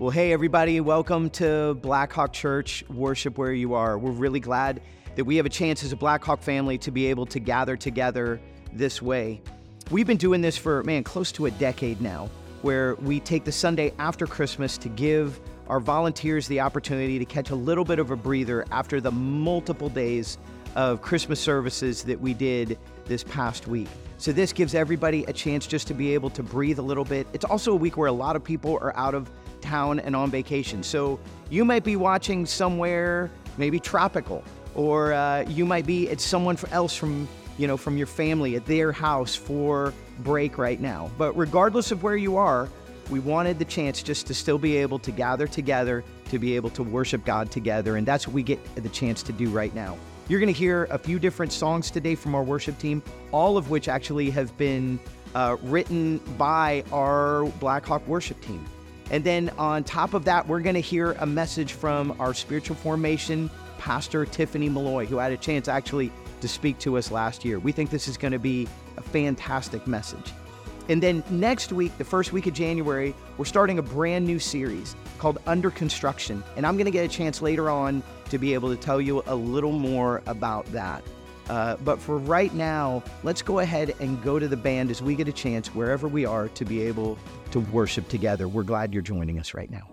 Well, hey, everybody, welcome to Blackhawk Church Worship Where You Are. We're really glad that we have a chance as a Blackhawk family to be able to gather together this way. We've been doing this for, man, close to a decade now, where we take the Sunday after Christmas to give our volunteers the opportunity to catch a little bit of a breather after the multiple days of Christmas services that we did this past week. So, this gives everybody a chance just to be able to breathe a little bit. It's also a week where a lot of people are out of town and on vacation. So you might be watching somewhere maybe tropical, or uh, you might be at someone else from you know from your family at their house for break right now. But regardless of where you are, we wanted the chance just to still be able to gather together to be able to worship God together, and that's what we get the chance to do right now. You're going to hear a few different songs today from our worship team, all of which actually have been uh, written by our Blackhawk worship team. And then on top of that, we're going to hear a message from our spiritual formation pastor, Tiffany Malloy, who had a chance actually to speak to us last year. We think this is going to be a fantastic message. And then next week, the first week of January, we're starting a brand new series called Under Construction. And I'm going to get a chance later on to be able to tell you a little more about that. Uh, but for right now, let's go ahead and go to the band as we get a chance, wherever we are, to be able to worship together. We're glad you're joining us right now.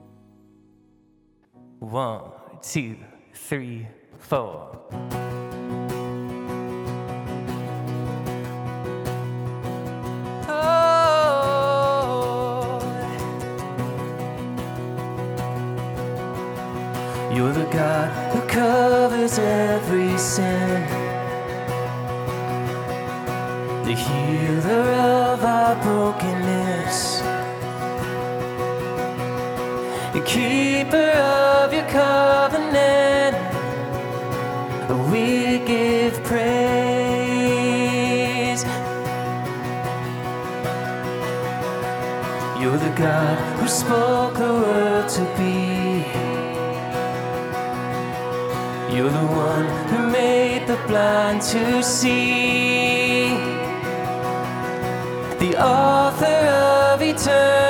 One, two, three, four. You're the God who covers every sin. The healer of our brokenness, the keeper of your covenant. We give praise. You're the God who spoke the world to be. You're the one who made the blind to see the author of eternity.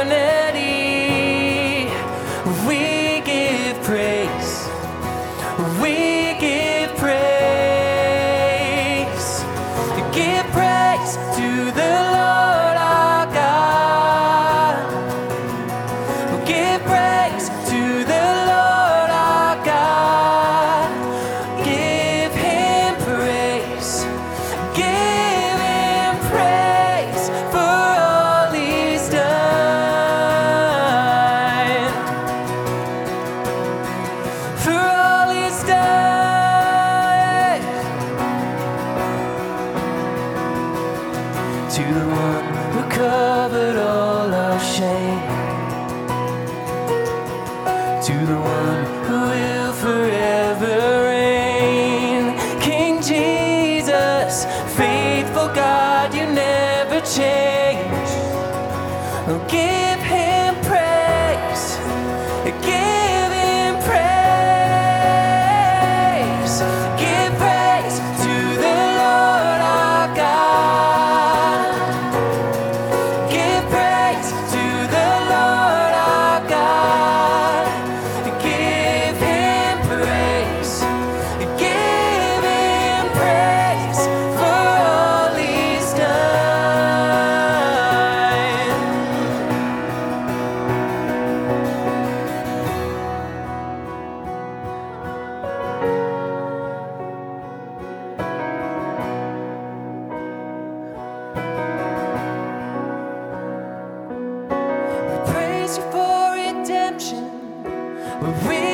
Were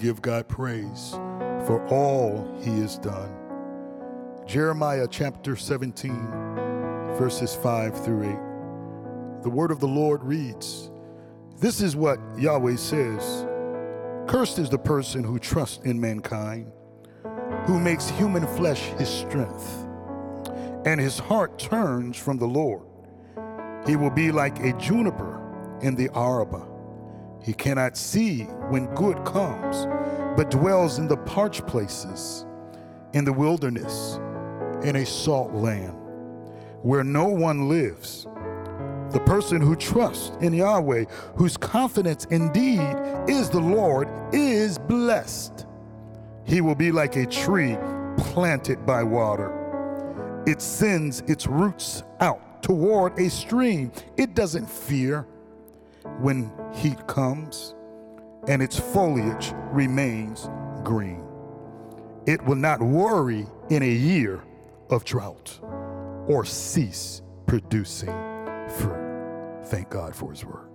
give God praise for all he has done. Jeremiah chapter 17, verses 5 through 8. The word of the Lord reads This is what Yahweh says Cursed is the person who trusts in mankind, who makes human flesh his strength, and his heart turns from the Lord. He will be like a juniper in the Arabah. He cannot see when good comes, but dwells in the parched places, in the wilderness, in a salt land, where no one lives. The person who trusts in Yahweh, whose confidence indeed is the Lord, is blessed. He will be like a tree planted by water. It sends its roots out toward a stream. It doesn't fear when heat comes, and its foliage remains green. It will not worry in a year of drought or cease producing fruit. Thank God for His word.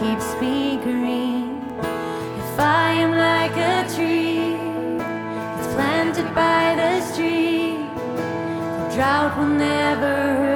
Keeps me green. If I am like a tree that's planted by the stream, the drought will never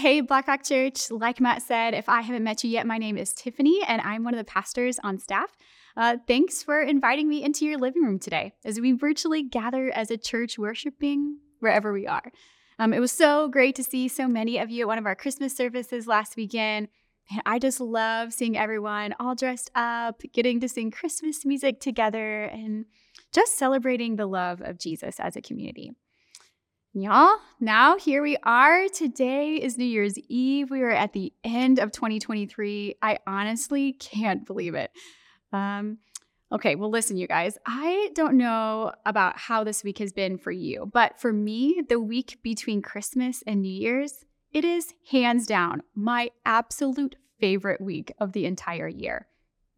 Hey, Blackhawk Church. Like Matt said, if I haven't met you yet, my name is Tiffany, and I'm one of the pastors on staff. Uh, thanks for inviting me into your living room today as we virtually gather as a church worshiping wherever we are. Um, it was so great to see so many of you at one of our Christmas services last weekend. And I just love seeing everyone all dressed up, getting to sing Christmas music together, and just celebrating the love of Jesus as a community. Y'all, now here we are. Today is New Year's Eve. We are at the end of 2023. I honestly can't believe it. Um, okay, well, listen, you guys, I don't know about how this week has been for you, but for me, the week between Christmas and New Year's, it is hands down my absolute favorite week of the entire year.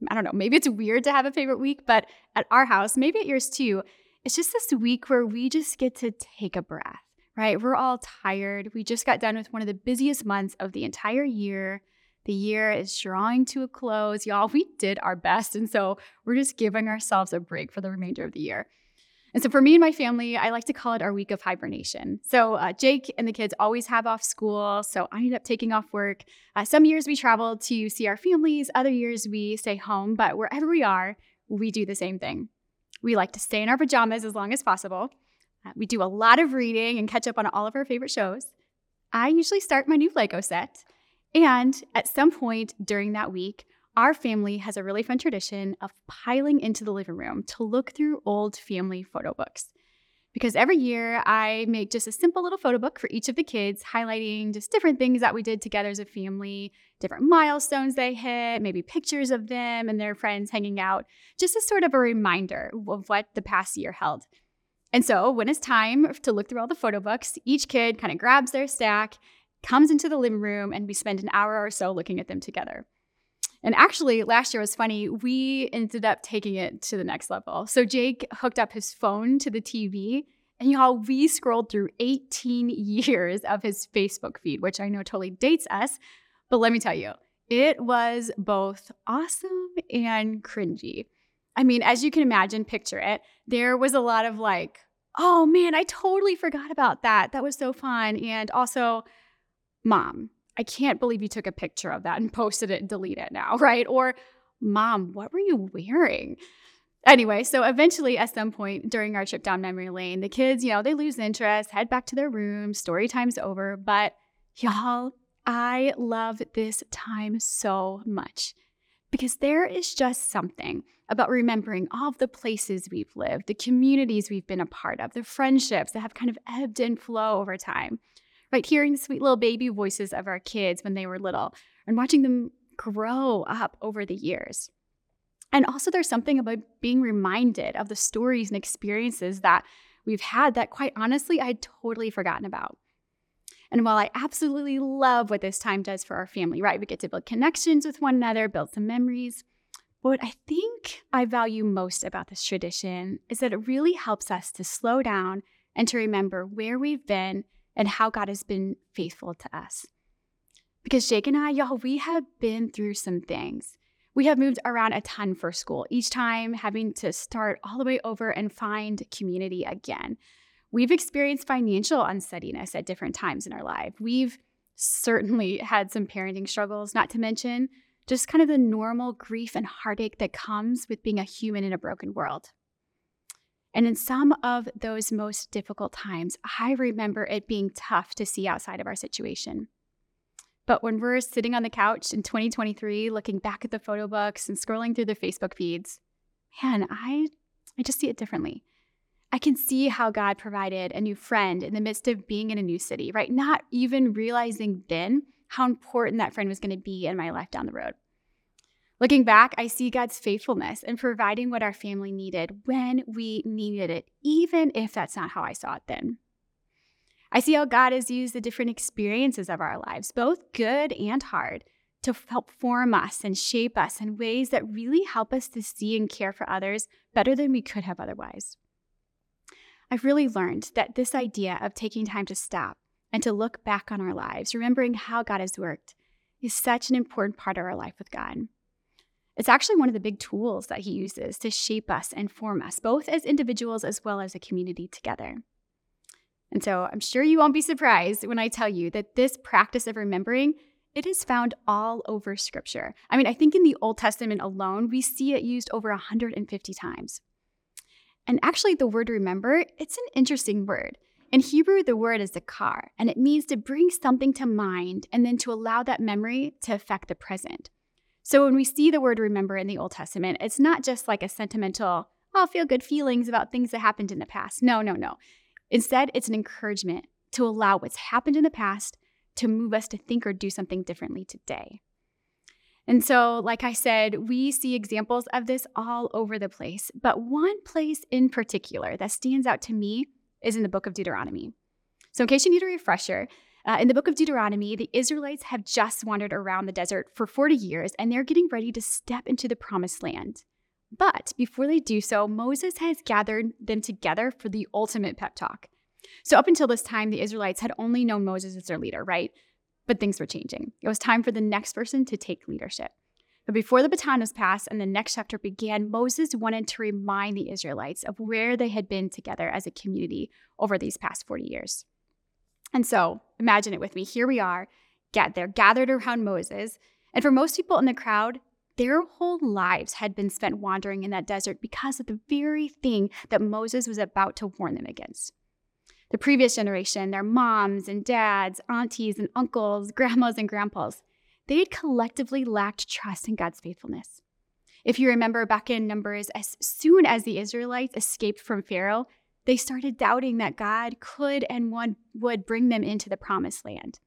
I don't know, maybe it's weird to have a favorite week, but at our house, maybe at yours too, it's just this week where we just get to take a breath, right? We're all tired. We just got done with one of the busiest months of the entire year. The year is drawing to a close. Y'all, we did our best. And so we're just giving ourselves a break for the remainder of the year. And so for me and my family, I like to call it our week of hibernation. So uh, Jake and the kids always have off school. So I end up taking off work. Uh, some years we travel to see our families, other years we stay home. But wherever we are, we do the same thing. We like to stay in our pajamas as long as possible. Uh, we do a lot of reading and catch up on all of our favorite shows. I usually start my new Lego set. And at some point during that week, our family has a really fun tradition of piling into the living room to look through old family photo books. Because every year I make just a simple little photo book for each of the kids, highlighting just different things that we did together as a family, different milestones they hit, maybe pictures of them and their friends hanging out, just as sort of a reminder of what the past year held. And so when it's time to look through all the photo books, each kid kind of grabs their stack, comes into the living room, and we spend an hour or so looking at them together. And actually, last year was funny. We ended up taking it to the next level. So Jake hooked up his phone to the TV, and y'all, we scrolled through 18 years of his Facebook feed, which I know totally dates us. But let me tell you, it was both awesome and cringy. I mean, as you can imagine, picture it. There was a lot of like, oh man, I totally forgot about that. That was so fun. And also, mom, I can't believe you took a picture of that and posted it and delete it now, right? Or, mom, what were you wearing? Anyway, so eventually at some point during our trip down memory lane, the kids, you know, they lose interest, head back to their rooms, story time's over. But y'all, I love this time so much because there is just something about remembering all of the places we've lived, the communities we've been a part of, the friendships that have kind of ebbed and flow over time right? Hearing the sweet little baby voices of our kids when they were little and watching them grow up over the years. And also, there's something about being reminded of the stories and experiences that we've had that, quite honestly, I'd totally forgotten about. And while I absolutely love what this time does for our family, right? We get to build connections with one another, build some memories. What I think I value most about this tradition is that it really helps us to slow down and to remember where we've been and how God has been faithful to us. Because Jake and I, y'all, we have been through some things. We have moved around a ton for school, each time having to start all the way over and find community again. We've experienced financial unsteadiness at different times in our life. We've certainly had some parenting struggles, not to mention just kind of the normal grief and heartache that comes with being a human in a broken world. And in some of those most difficult times, I remember it being tough to see outside of our situation. But when we're sitting on the couch in 2023, looking back at the photo books and scrolling through the Facebook feeds, man, I, I just see it differently. I can see how God provided a new friend in the midst of being in a new city, right? Not even realizing then how important that friend was going to be in my life down the road. Looking back, I see God's faithfulness in providing what our family needed when we needed it, even if that's not how I saw it then. I see how God has used the different experiences of our lives, both good and hard, to help form us and shape us in ways that really help us to see and care for others better than we could have otherwise. I've really learned that this idea of taking time to stop and to look back on our lives, remembering how God has worked, is such an important part of our life with God. It's actually one of the big tools that He uses to shape us and form us, both as individuals as well as a community together. And so I'm sure you won't be surprised when I tell you that this practice of remembering it is found all over scripture. I mean, I think in the Old Testament alone, we see it used over 150 times. And actually, the word remember, it's an interesting word. In Hebrew, the word is zakar, and it means to bring something to mind and then to allow that memory to affect the present. So when we see the word remember in the Old Testament, it's not just like a sentimental, I'll feel good feelings about things that happened in the past. No, no, no. Instead, it's an encouragement to allow what's happened in the past to move us to think or do something differently today. And so, like I said, we see examples of this all over the place. But one place in particular that stands out to me is in the book of Deuteronomy. So, in case you need a refresher, uh, in the book of Deuteronomy, the Israelites have just wandered around the desert for 40 years and they're getting ready to step into the promised land. But before they do so, Moses has gathered them together for the ultimate pep talk. So, up until this time, the Israelites had only known Moses as their leader, right? But things were changing. It was time for the next person to take leadership. But before the baton was passed and the next chapter began, Moses wanted to remind the Israelites of where they had been together as a community over these past 40 years. And so, imagine it with me. Here we are, get they're gathered around Moses. And for most people in the crowd, their whole lives had been spent wandering in that desert because of the very thing that Moses was about to warn them against the previous generation, their moms and dads, aunties and uncles, grandmas and grandpas, they had collectively lacked trust in God's faithfulness. If you remember back in Numbers, as soon as the Israelites escaped from Pharaoh, they started doubting that God could and would bring them into the promised land.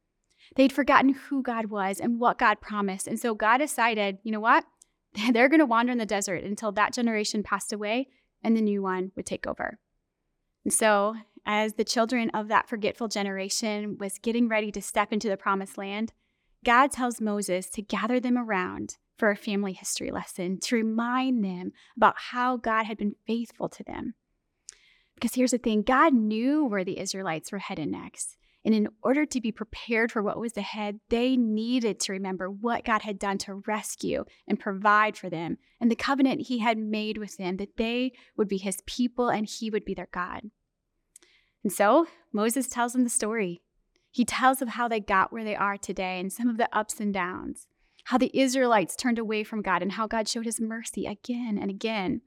They'd forgotten who God was and what God promised. And so God decided, you know what? They're going to wander in the desert until that generation passed away and the new one would take over. And so as the children of that forgetful generation was getting ready to step into the promised land, God tells Moses to gather them around for a family history lesson to remind them about how God had been faithful to them. Because here's the thing God knew where the Israelites were headed next. And in order to be prepared for what was ahead, they needed to remember what God had done to rescue and provide for them and the covenant he had made with them that they would be his people and he would be their God. And so Moses tells them the story. He tells of how they got where they are today and some of the ups and downs, how the Israelites turned away from God and how God showed his mercy again and again.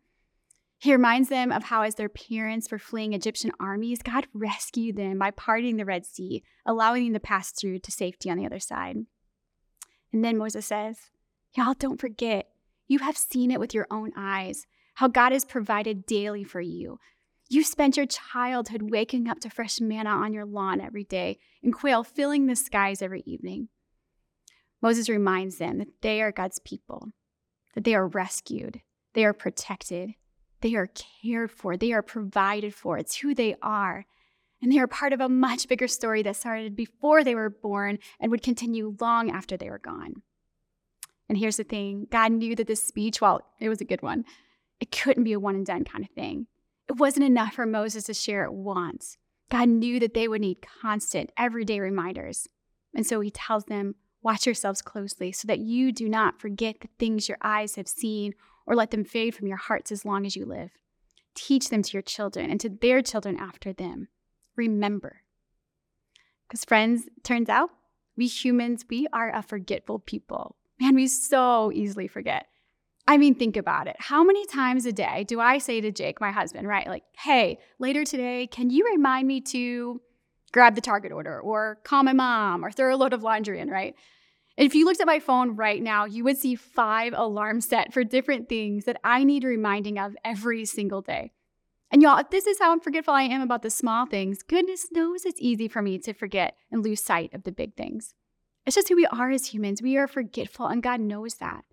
He reminds them of how, as their parents were fleeing Egyptian armies, God rescued them by parting the Red Sea, allowing them to pass through to safety on the other side. And then Moses says, Y'all don't forget, you have seen it with your own eyes, how God has provided daily for you, you spent your childhood waking up to fresh manna on your lawn every day and quail filling the skies every evening. Moses reminds them that they are God's people, that they are rescued, they are protected, they are cared for, they are provided for. It's who they are. And they are part of a much bigger story that started before they were born and would continue long after they were gone. And here's the thing God knew that this speech, while it was a good one, it couldn't be a one and done kind of thing. It wasn't enough for Moses to share it once. God knew that they would need constant, everyday reminders. And so he tells them, Watch yourselves closely so that you do not forget the things your eyes have seen or let them fade from your hearts as long as you live. Teach them to your children and to their children after them. Remember. Because, friends, turns out we humans, we are a forgetful people. Man, we so easily forget. I mean, think about it. How many times a day do I say to Jake, my husband, right? Like, hey, later today, can you remind me to grab the Target order or call my mom or throw a load of laundry in, right? If you looked at my phone right now, you would see five alarms set for different things that I need reminding of every single day. And y'all, if this is how forgetful I am about the small things, goodness knows it's easy for me to forget and lose sight of the big things. It's just who we are as humans. We are forgetful, and God knows that.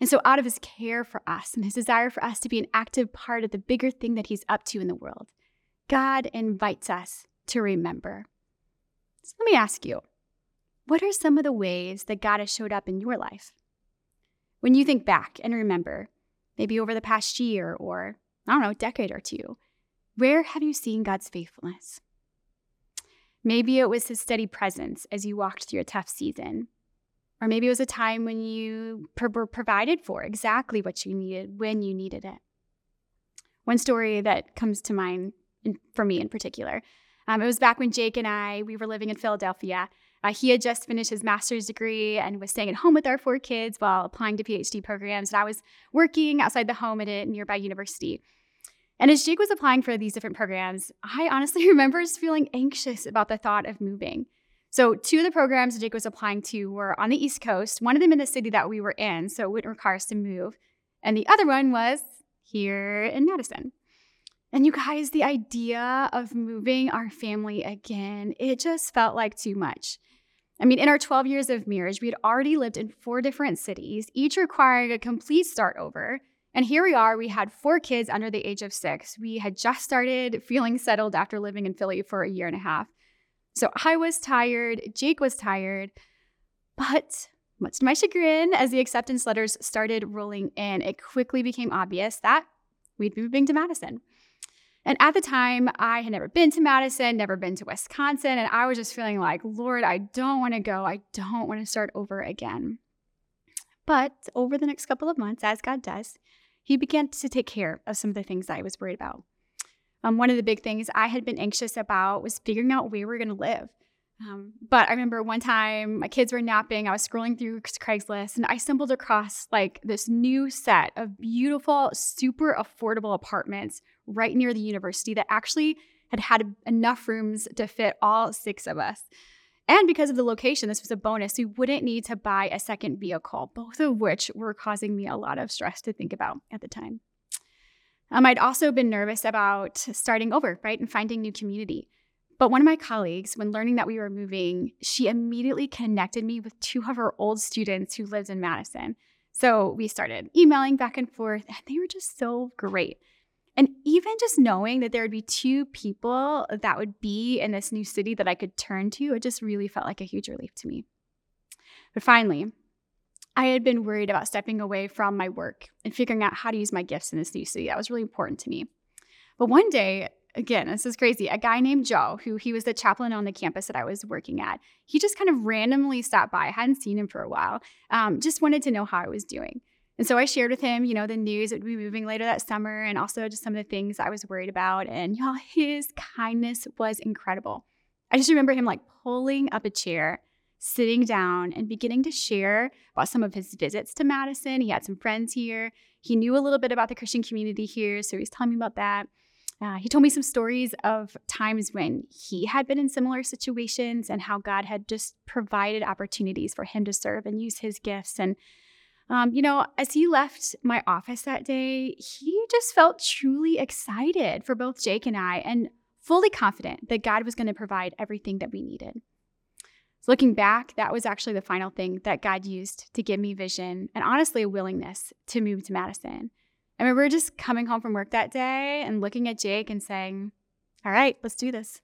And so, out of his care for us and his desire for us to be an active part of the bigger thing that he's up to in the world, God invites us to remember. So, let me ask you what are some of the ways that God has showed up in your life? When you think back and remember, maybe over the past year or, I don't know, decade or two, where have you seen God's faithfulness? Maybe it was his steady presence as you walked through a tough season. Or maybe it was a time when you were provided for exactly what you needed when you needed it. One story that comes to mind in, for me in particular, um, it was back when Jake and I we were living in Philadelphia. Uh, he had just finished his master's degree and was staying at home with our four kids while applying to PhD programs. And I was working outside the home at a nearby university. And as Jake was applying for these different programs, I honestly remember just feeling anxious about the thought of moving. So, two of the programs Jake was applying to were on the East Coast, one of them in the city that we were in, so it wouldn't require us to move. And the other one was here in Madison. And you guys, the idea of moving our family again, it just felt like too much. I mean, in our 12 years of marriage, we had already lived in four different cities, each requiring a complete start over. And here we are, we had four kids under the age of six. We had just started feeling settled after living in Philly for a year and a half. So I was tired, Jake was tired, but much to my chagrin, as the acceptance letters started rolling in, it quickly became obvious that we'd be moving to Madison. And at the time, I had never been to Madison, never been to Wisconsin, and I was just feeling like, Lord, I don't want to go. I don't want to start over again. But over the next couple of months, as God does, He began to take care of some of the things I was worried about. Um, one of the big things I had been anxious about was figuring out where we were going to live. Um, but I remember one time my kids were napping. I was scrolling through Craigslist and I stumbled across like this new set of beautiful, super affordable apartments right near the university that actually had had enough rooms to fit all six of us. And because of the location, this was a bonus. We wouldn't need to buy a second vehicle, both of which were causing me a lot of stress to think about at the time. Um, I'd also been nervous about starting over, right, and finding new community. But one of my colleagues, when learning that we were moving, she immediately connected me with two of her old students who lived in Madison. So we started emailing back and forth, and they were just so great. And even just knowing that there would be two people that would be in this new city that I could turn to, it just really felt like a huge relief to me. But finally, I had been worried about stepping away from my work and figuring out how to use my gifts in this new city. That was really important to me. But one day, again, this is crazy. A guy named Joe, who he was the chaplain on the campus that I was working at, he just kind of randomly stopped by. I hadn't seen him for a while. Um, just wanted to know how I was doing. And so I shared with him, you know, the news that would be moving later that summer and also just some of the things I was worried about. And y'all, his kindness was incredible. I just remember him like pulling up a chair sitting down and beginning to share about some of his visits to Madison. He had some friends here. He knew a little bit about the Christian community here, so he's telling me about that. Uh, he told me some stories of times when he had been in similar situations and how God had just provided opportunities for him to serve and use his gifts. And, um, you know, as he left my office that day, he just felt truly excited for both Jake and I and fully confident that God was going to provide everything that we needed. So looking back, that was actually the final thing that God used to give me vision and honestly a willingness to move to Madison. I remember just coming home from work that day and looking at Jake and saying, All right, let's do this.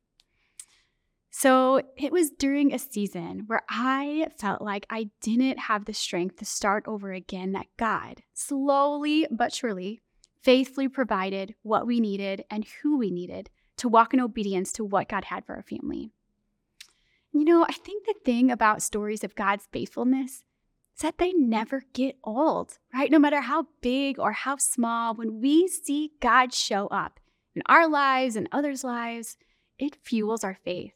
So it was during a season where I felt like I didn't have the strength to start over again that God, slowly but surely, faithfully provided what we needed and who we needed to walk in obedience to what God had for our family. You know, I think the thing about stories of God's faithfulness that they never get old, right? No matter how big or how small, when we see God show up in our lives and others' lives, it fuels our faith.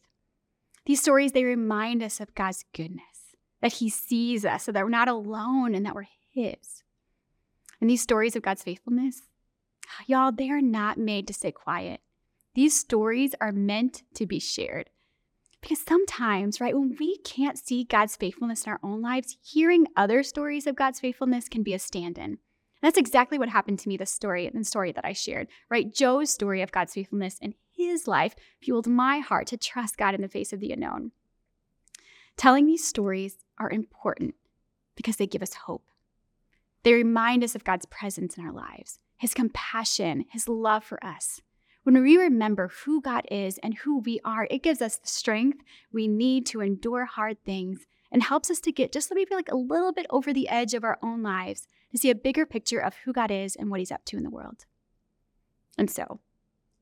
These stories, they remind us of God's goodness, that He sees us, so that we're not alone and that we're His. And these stories of God's faithfulness, y'all, they are not made to stay quiet. These stories are meant to be shared. Because sometimes, right, when we can't see God's faithfulness in our own lives, hearing other stories of God's faithfulness can be a stand in. That's exactly what happened to me, the story, and the story that I shared, right? Joe's story of God's faithfulness in his life fueled my heart to trust God in the face of the unknown. Telling these stories are important because they give us hope. They remind us of God's presence in our lives, His compassion, His love for us. When we remember who God is and who we are, it gives us the strength we need to endure hard things and helps us to get just maybe like a little bit over the edge of our own lives to see a bigger picture of who God is and what He's up to in the world. And so,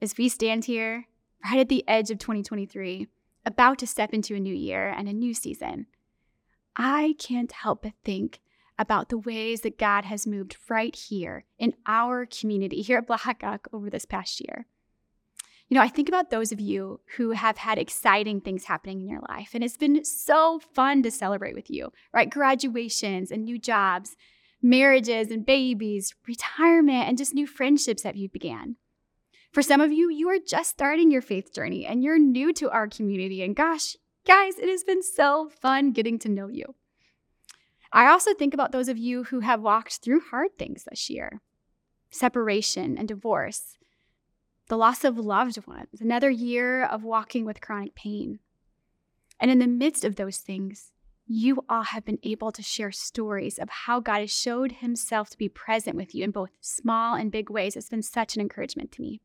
as we stand here right at the edge of 2023, about to step into a new year and a new season, I can't help but think about the ways that God has moved right here in our community here at Black Blackhawk over this past year. You know, I think about those of you who have had exciting things happening in your life, and it's been so fun to celebrate with you, right? Graduations and new jobs, marriages and babies, retirement, and just new friendships that you began. For some of you, you are just starting your faith journey and you're new to our community. And gosh, guys, it has been so fun getting to know you. I also think about those of you who have walked through hard things this year separation and divorce, the loss of loved ones, another year of walking with chronic pain. And in the midst of those things, you all have been able to share stories of how God has showed himself to be present with you in both small and big ways. It's been such an encouragement to me.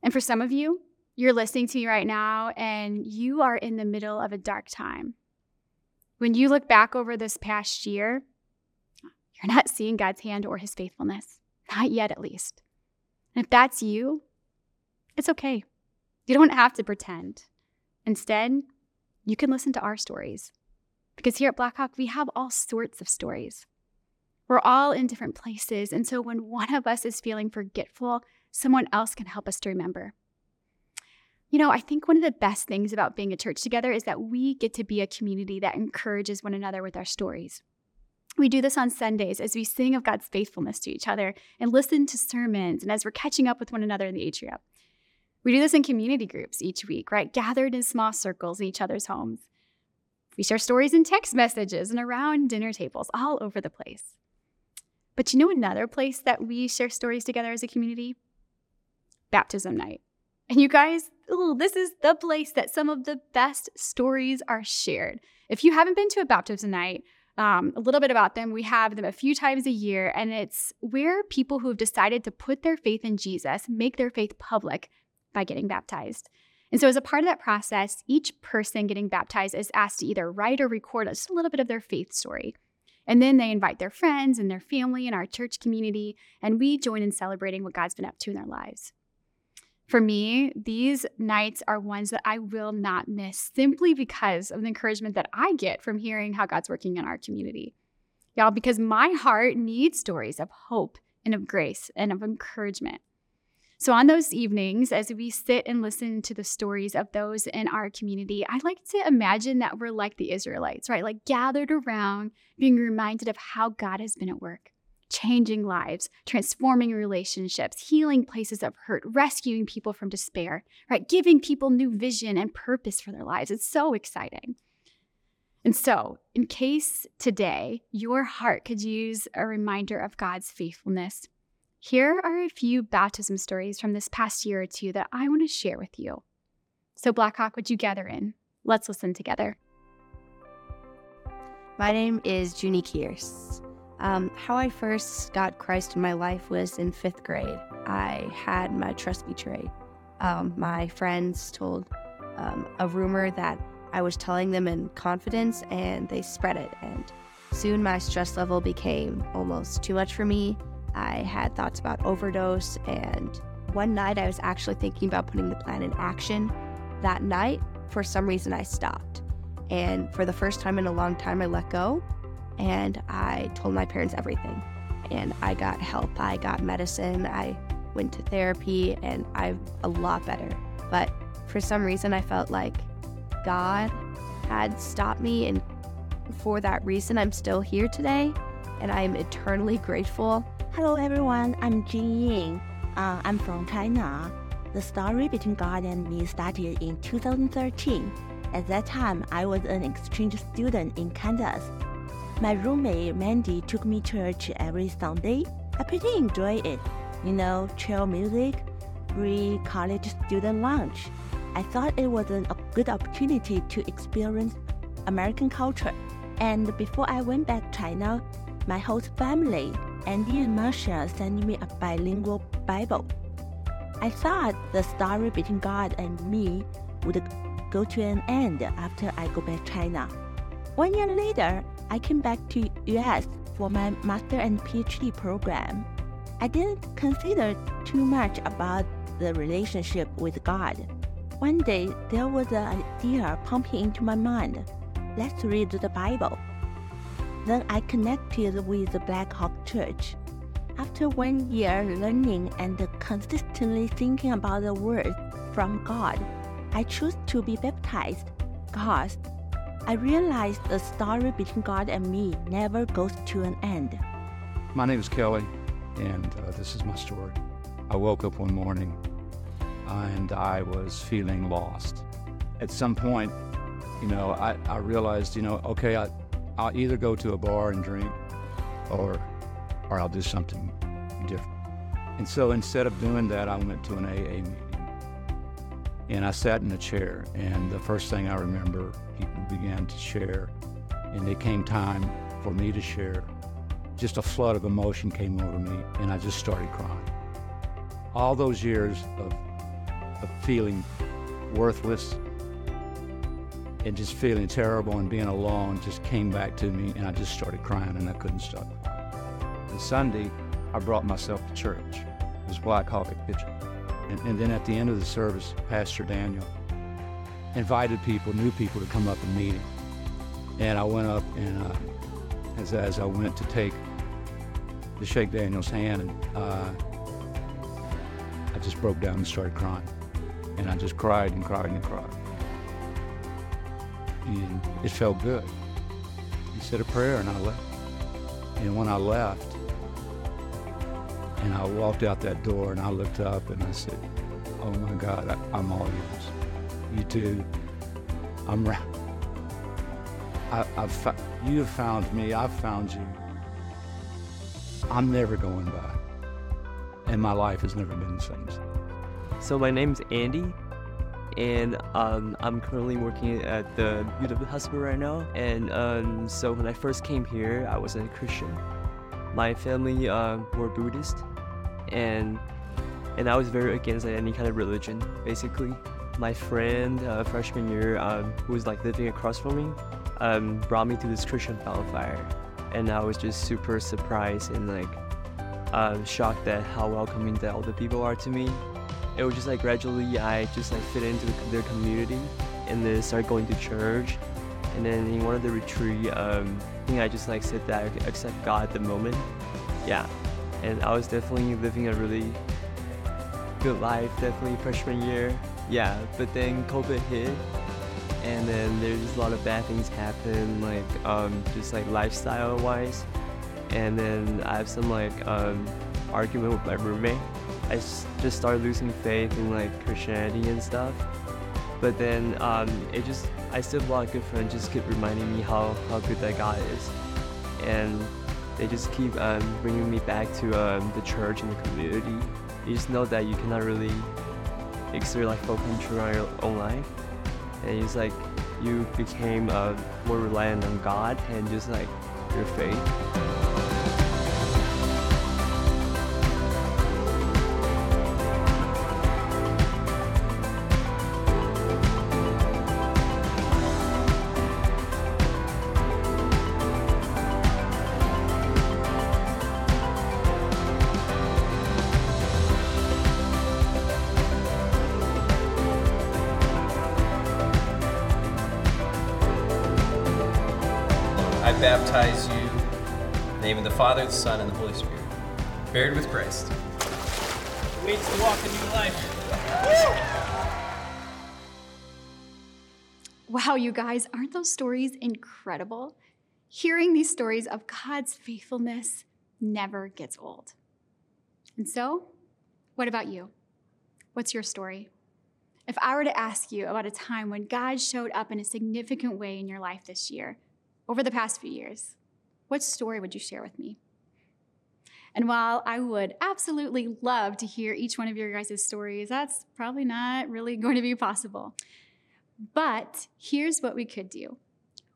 And for some of you, you're listening to me right now and you are in the middle of a dark time. When you look back over this past year, you're not seeing God's hand or his faithfulness, not yet at least. And if that's you, it's okay. You don't have to pretend. Instead, you can listen to our stories. Because here at Blackhawk, we have all sorts of stories. We're all in different places. And so when one of us is feeling forgetful, someone else can help us to remember. You know, I think one of the best things about being a church together is that we get to be a community that encourages one another with our stories. We do this on Sundays as we sing of God's faithfulness to each other and listen to sermons and as we're catching up with one another in the atrium. We do this in community groups each week, right? Gathered in small circles in each other's homes. We share stories in text messages and around dinner tables all over the place. But you know another place that we share stories together as a community? Baptism night. And you guys, ooh, this is the place that some of the best stories are shared. If you haven't been to a baptism night, um, a little bit about them. We have them a few times a year, and it's where people who have decided to put their faith in Jesus make their faith public by getting baptized. And so, as a part of that process, each person getting baptized is asked to either write or record just a little bit of their faith story. And then they invite their friends and their family and our church community, and we join in celebrating what God's been up to in their lives. For me, these nights are ones that I will not miss simply because of the encouragement that I get from hearing how God's working in our community. Y'all, because my heart needs stories of hope and of grace and of encouragement. So, on those evenings, as we sit and listen to the stories of those in our community, I like to imagine that we're like the Israelites, right? Like gathered around, being reminded of how God has been at work changing lives, transforming relationships, healing places of hurt, rescuing people from despair, right? Giving people new vision and purpose for their lives. It's so exciting. And so, in case today your heart could use a reminder of God's faithfulness, here are a few baptism stories from this past year or two that I want to share with you. So, Blackhawk, would you gather in? Let's listen together. My name is Junie Kears. Um, how I first got Christ in my life was in fifth grade. I had my trust betrayed. Um, my friends told um, a rumor that I was telling them in confidence, and they spread it. And soon my stress level became almost too much for me. I had thoughts about overdose, and one night I was actually thinking about putting the plan in action. That night, for some reason, I stopped. And for the first time in a long time, I let go and I told my parents everything. And I got help, I got medicine, I went to therapy, and I'm a lot better. But for some reason, I felt like God had stopped me, and for that reason, I'm still here today, and I am eternally grateful. Hello, everyone. I'm Jin Ying. Uh, I'm from China. The story between God and me started in 2013. At that time, I was an exchange student in Kansas My roommate Mandy took me to church every Sunday. I pretty enjoy it. You know, chill music, free college student lunch. I thought it was a good opportunity to experience American culture. And before I went back to China, my host family, Andy and Marcia, sent me a bilingual Bible. I thought the story between God and me would go to an end after I go back to China. One year later, I came back to US for my master and PhD program. I didn't consider too much about the relationship with God. One day, there was an idea pumping into my mind. Let's read the Bible. Then I connected with the Blackhawk Church. After one year learning and consistently thinking about the word from God, I chose to be baptized because I realized the story between God and me never goes to an end. My name is Kelly, and uh, this is my story. I woke up one morning and I was feeling lost. At some point, you know, I, I realized, you know, okay, I, I'll either go to a bar and drink or, or I'll do something different. And so instead of doing that, I went to an AA meeting. And I sat in a chair, and the first thing I remember, people began to share, and it came time for me to share. Just a flood of emotion came over me, and I just started crying. All those years of, of feeling worthless and just feeling terrible and being alone just came back to me, and I just started crying, and I couldn't stop. And Sunday, I brought myself to church. It was Black Hawk Kitchen. And, and then at the end of the service, Pastor Daniel invited people, new people, to come up and meet him. And I went up, and uh, as, as I went to take to shake Daniel's hand, and uh, I just broke down and started crying. And I just cried and cried and cried. And it felt good. He said a prayer, and I left. And when I left, and I walked out that door and I looked up and I said, Oh my God, I, am all yours. You too. I'm right. I, have you have found me. I've found you. I'm never going back. And my life has never been the same. So my name's Andy, and um, I'm currently working at the UW Hospital right now. And um, so when I first came here, I wasn't a Christian. My family uh, were Buddhist, and and I was very against any kind of religion. Basically, my friend uh, freshman year, um, who was like living across from me, um, brought me to this Christian bonfire, and I was just super surprised and like uh, shocked at how welcoming that all the people are to me. It was just like gradually I just like fit into their community, and then started going to church, and then in one of the retreat, um, think I just like said that I accept God at the moment. Yeah, and I was definitely living a really good life, definitely freshman year. Yeah, but then COVID hit, and then there's a lot of bad things happen, like um, just like lifestyle wise, and then I have some like um, argument with my roommate. I just started losing faith in like Christianity and stuff. But then um, it just I still have a lot of good friends just keep reminding me how how good that God is, and they just keep um, bringing me back to um, the church and the community. You just know that you cannot really exert like full control on your own life, and it's like you became uh, more reliant on God and just like your faith. Baptize you in the name of the Father, the Son, and the Holy Spirit. Buried with Christ. Waits to walk a new life. Wow, you guys, aren't those stories incredible? Hearing these stories of God's faithfulness never gets old. And so, what about you? What's your story? If I were to ask you about a time when God showed up in a significant way in your life this year, over the past few years, what story would you share with me? And while I would absolutely love to hear each one of your guys' stories, that's probably not really going to be possible. But here's what we could do.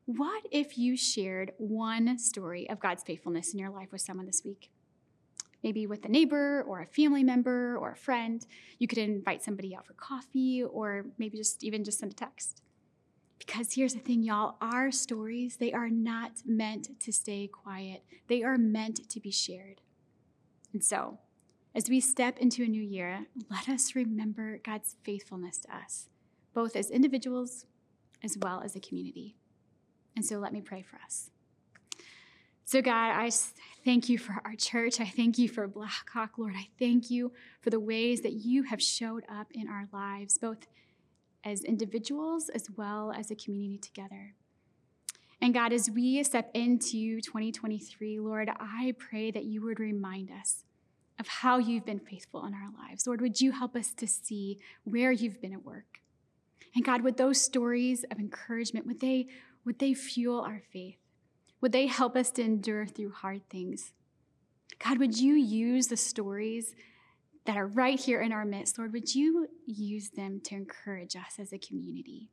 What if you shared one story of God's faithfulness in your life with someone this week? Maybe with a neighbor or a family member or a friend. You could invite somebody out for coffee or maybe just even just send a text. Because here's the thing, y'all our stories, they are not meant to stay quiet, they are meant to be shared. And so, as we step into a new year, let us remember God's faithfulness to us, both as individuals as well as a community. And so, let me pray for us. So, God, I thank you for our church. I thank you for Blackhawk, Lord. I thank you for the ways that you have showed up in our lives, both as individuals as well as a community together. And God, as we step into 2023, Lord, I pray that you would remind us of how you've been faithful in our lives. Lord, would you help us to see where you've been at work? And God, would those stories of encouragement, would they, would they fuel our faith? Would they help us to endure through hard things? God, would you use the stories that are right here in our midst? Lord, would you use them to encourage us as a community?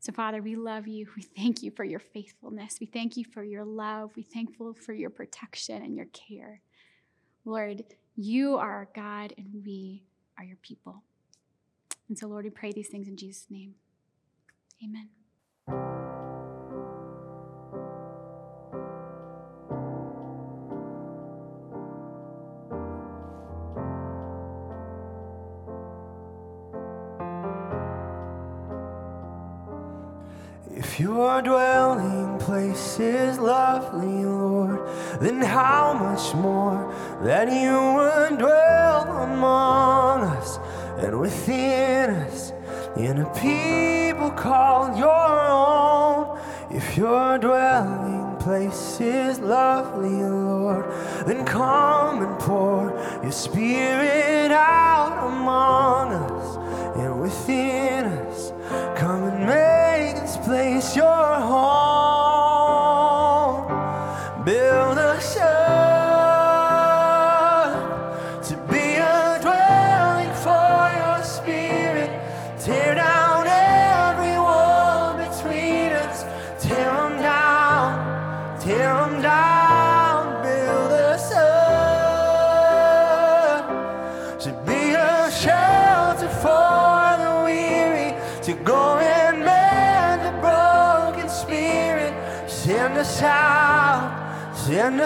So, Father, we love you. We thank you for your faithfulness. We thank you for your love. We thankful for your protection and your care. Lord, you are our God and we are your people. And so, Lord, we pray these things in Jesus' name. Amen. Your dwelling place is lovely, Lord, then how much more that you would dwell among us and within us in a people called your own. If your dwelling place is lovely, Lord, then come and pour your spirit out among us and within us. Place your home.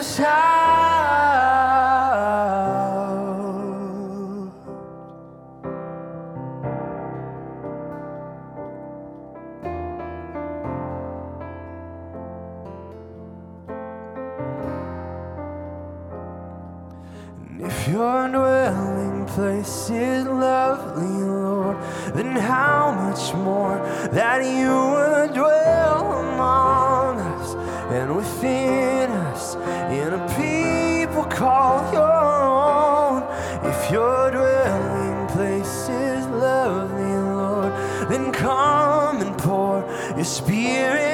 Send us. And if your dwelling place is lovely, Lord, then how much more that you would dwell among and within us in a people called your own. If your dwelling place is lovely, Lord, then come and pour your spirit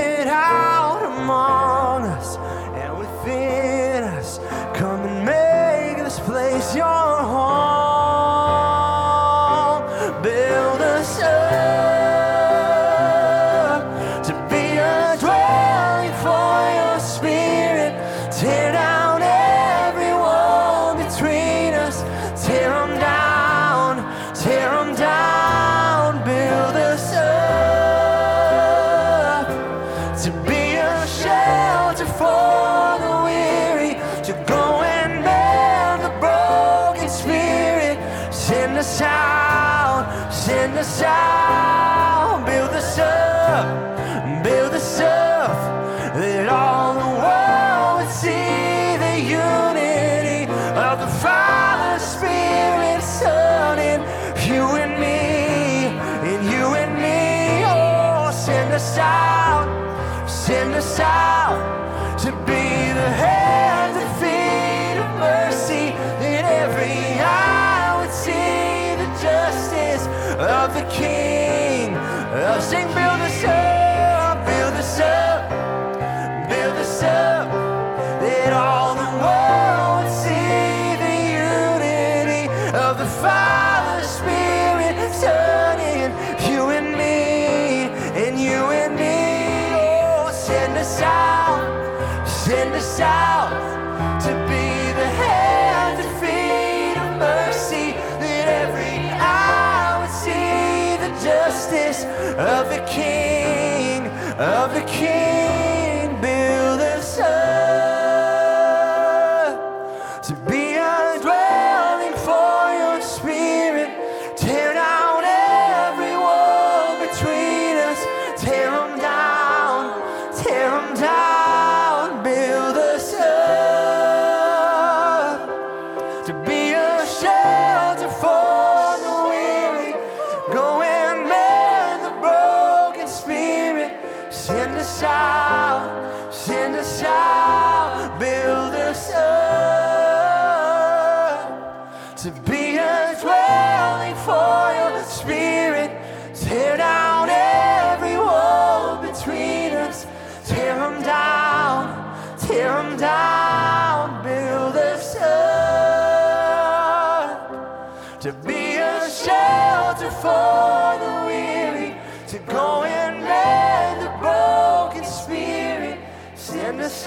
King. Oh, sing, build us up, of the King, of the King.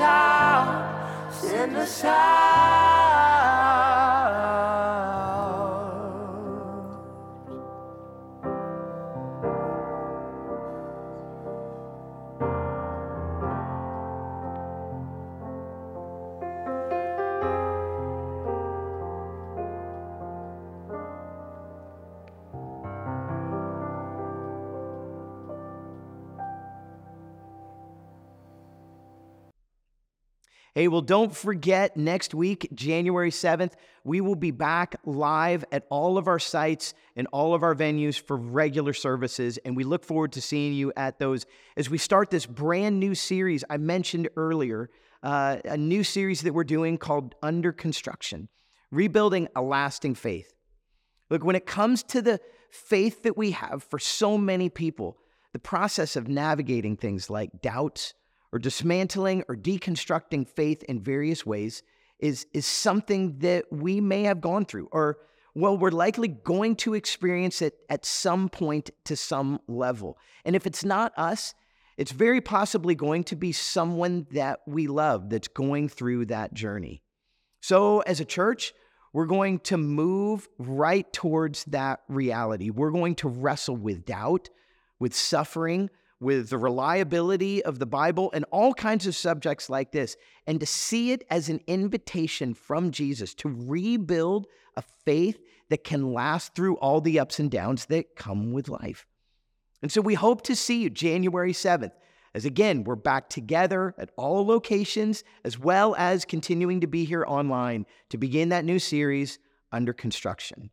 Out, send us out. Hey, well, don't forget next week, January 7th, we will be back live at all of our sites and all of our venues for regular services. And we look forward to seeing you at those as we start this brand new series I mentioned earlier, uh, a new series that we're doing called Under Construction Rebuilding a Lasting Faith. Look, when it comes to the faith that we have for so many people, the process of navigating things like doubts, or dismantling or deconstructing faith in various ways is, is something that we may have gone through, or, well, we're likely going to experience it at some point to some level. And if it's not us, it's very possibly going to be someone that we love that's going through that journey. So, as a church, we're going to move right towards that reality. We're going to wrestle with doubt, with suffering, with the reliability of the Bible and all kinds of subjects like this, and to see it as an invitation from Jesus to rebuild a faith that can last through all the ups and downs that come with life. And so we hope to see you January 7th, as again, we're back together at all locations, as well as continuing to be here online to begin that new series under construction.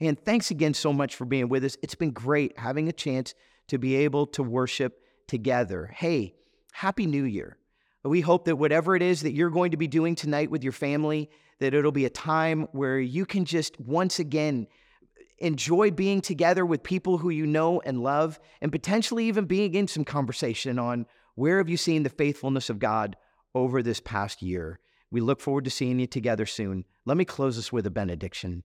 And thanks again so much for being with us. It's been great having a chance to be able to worship together. Hey, Happy New Year. We hope that whatever it is that you're going to be doing tonight with your family, that it'll be a time where you can just once again enjoy being together with people who you know and love, and potentially even being in some conversation on where have you seen the faithfulness of God over this past year. We look forward to seeing you together soon. Let me close this with a benediction.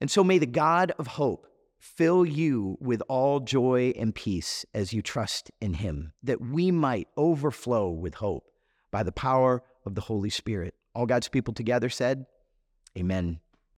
And so may the God of hope fill you with all joy and peace as you trust in him, that we might overflow with hope by the power of the Holy Spirit. All God's people together said, Amen.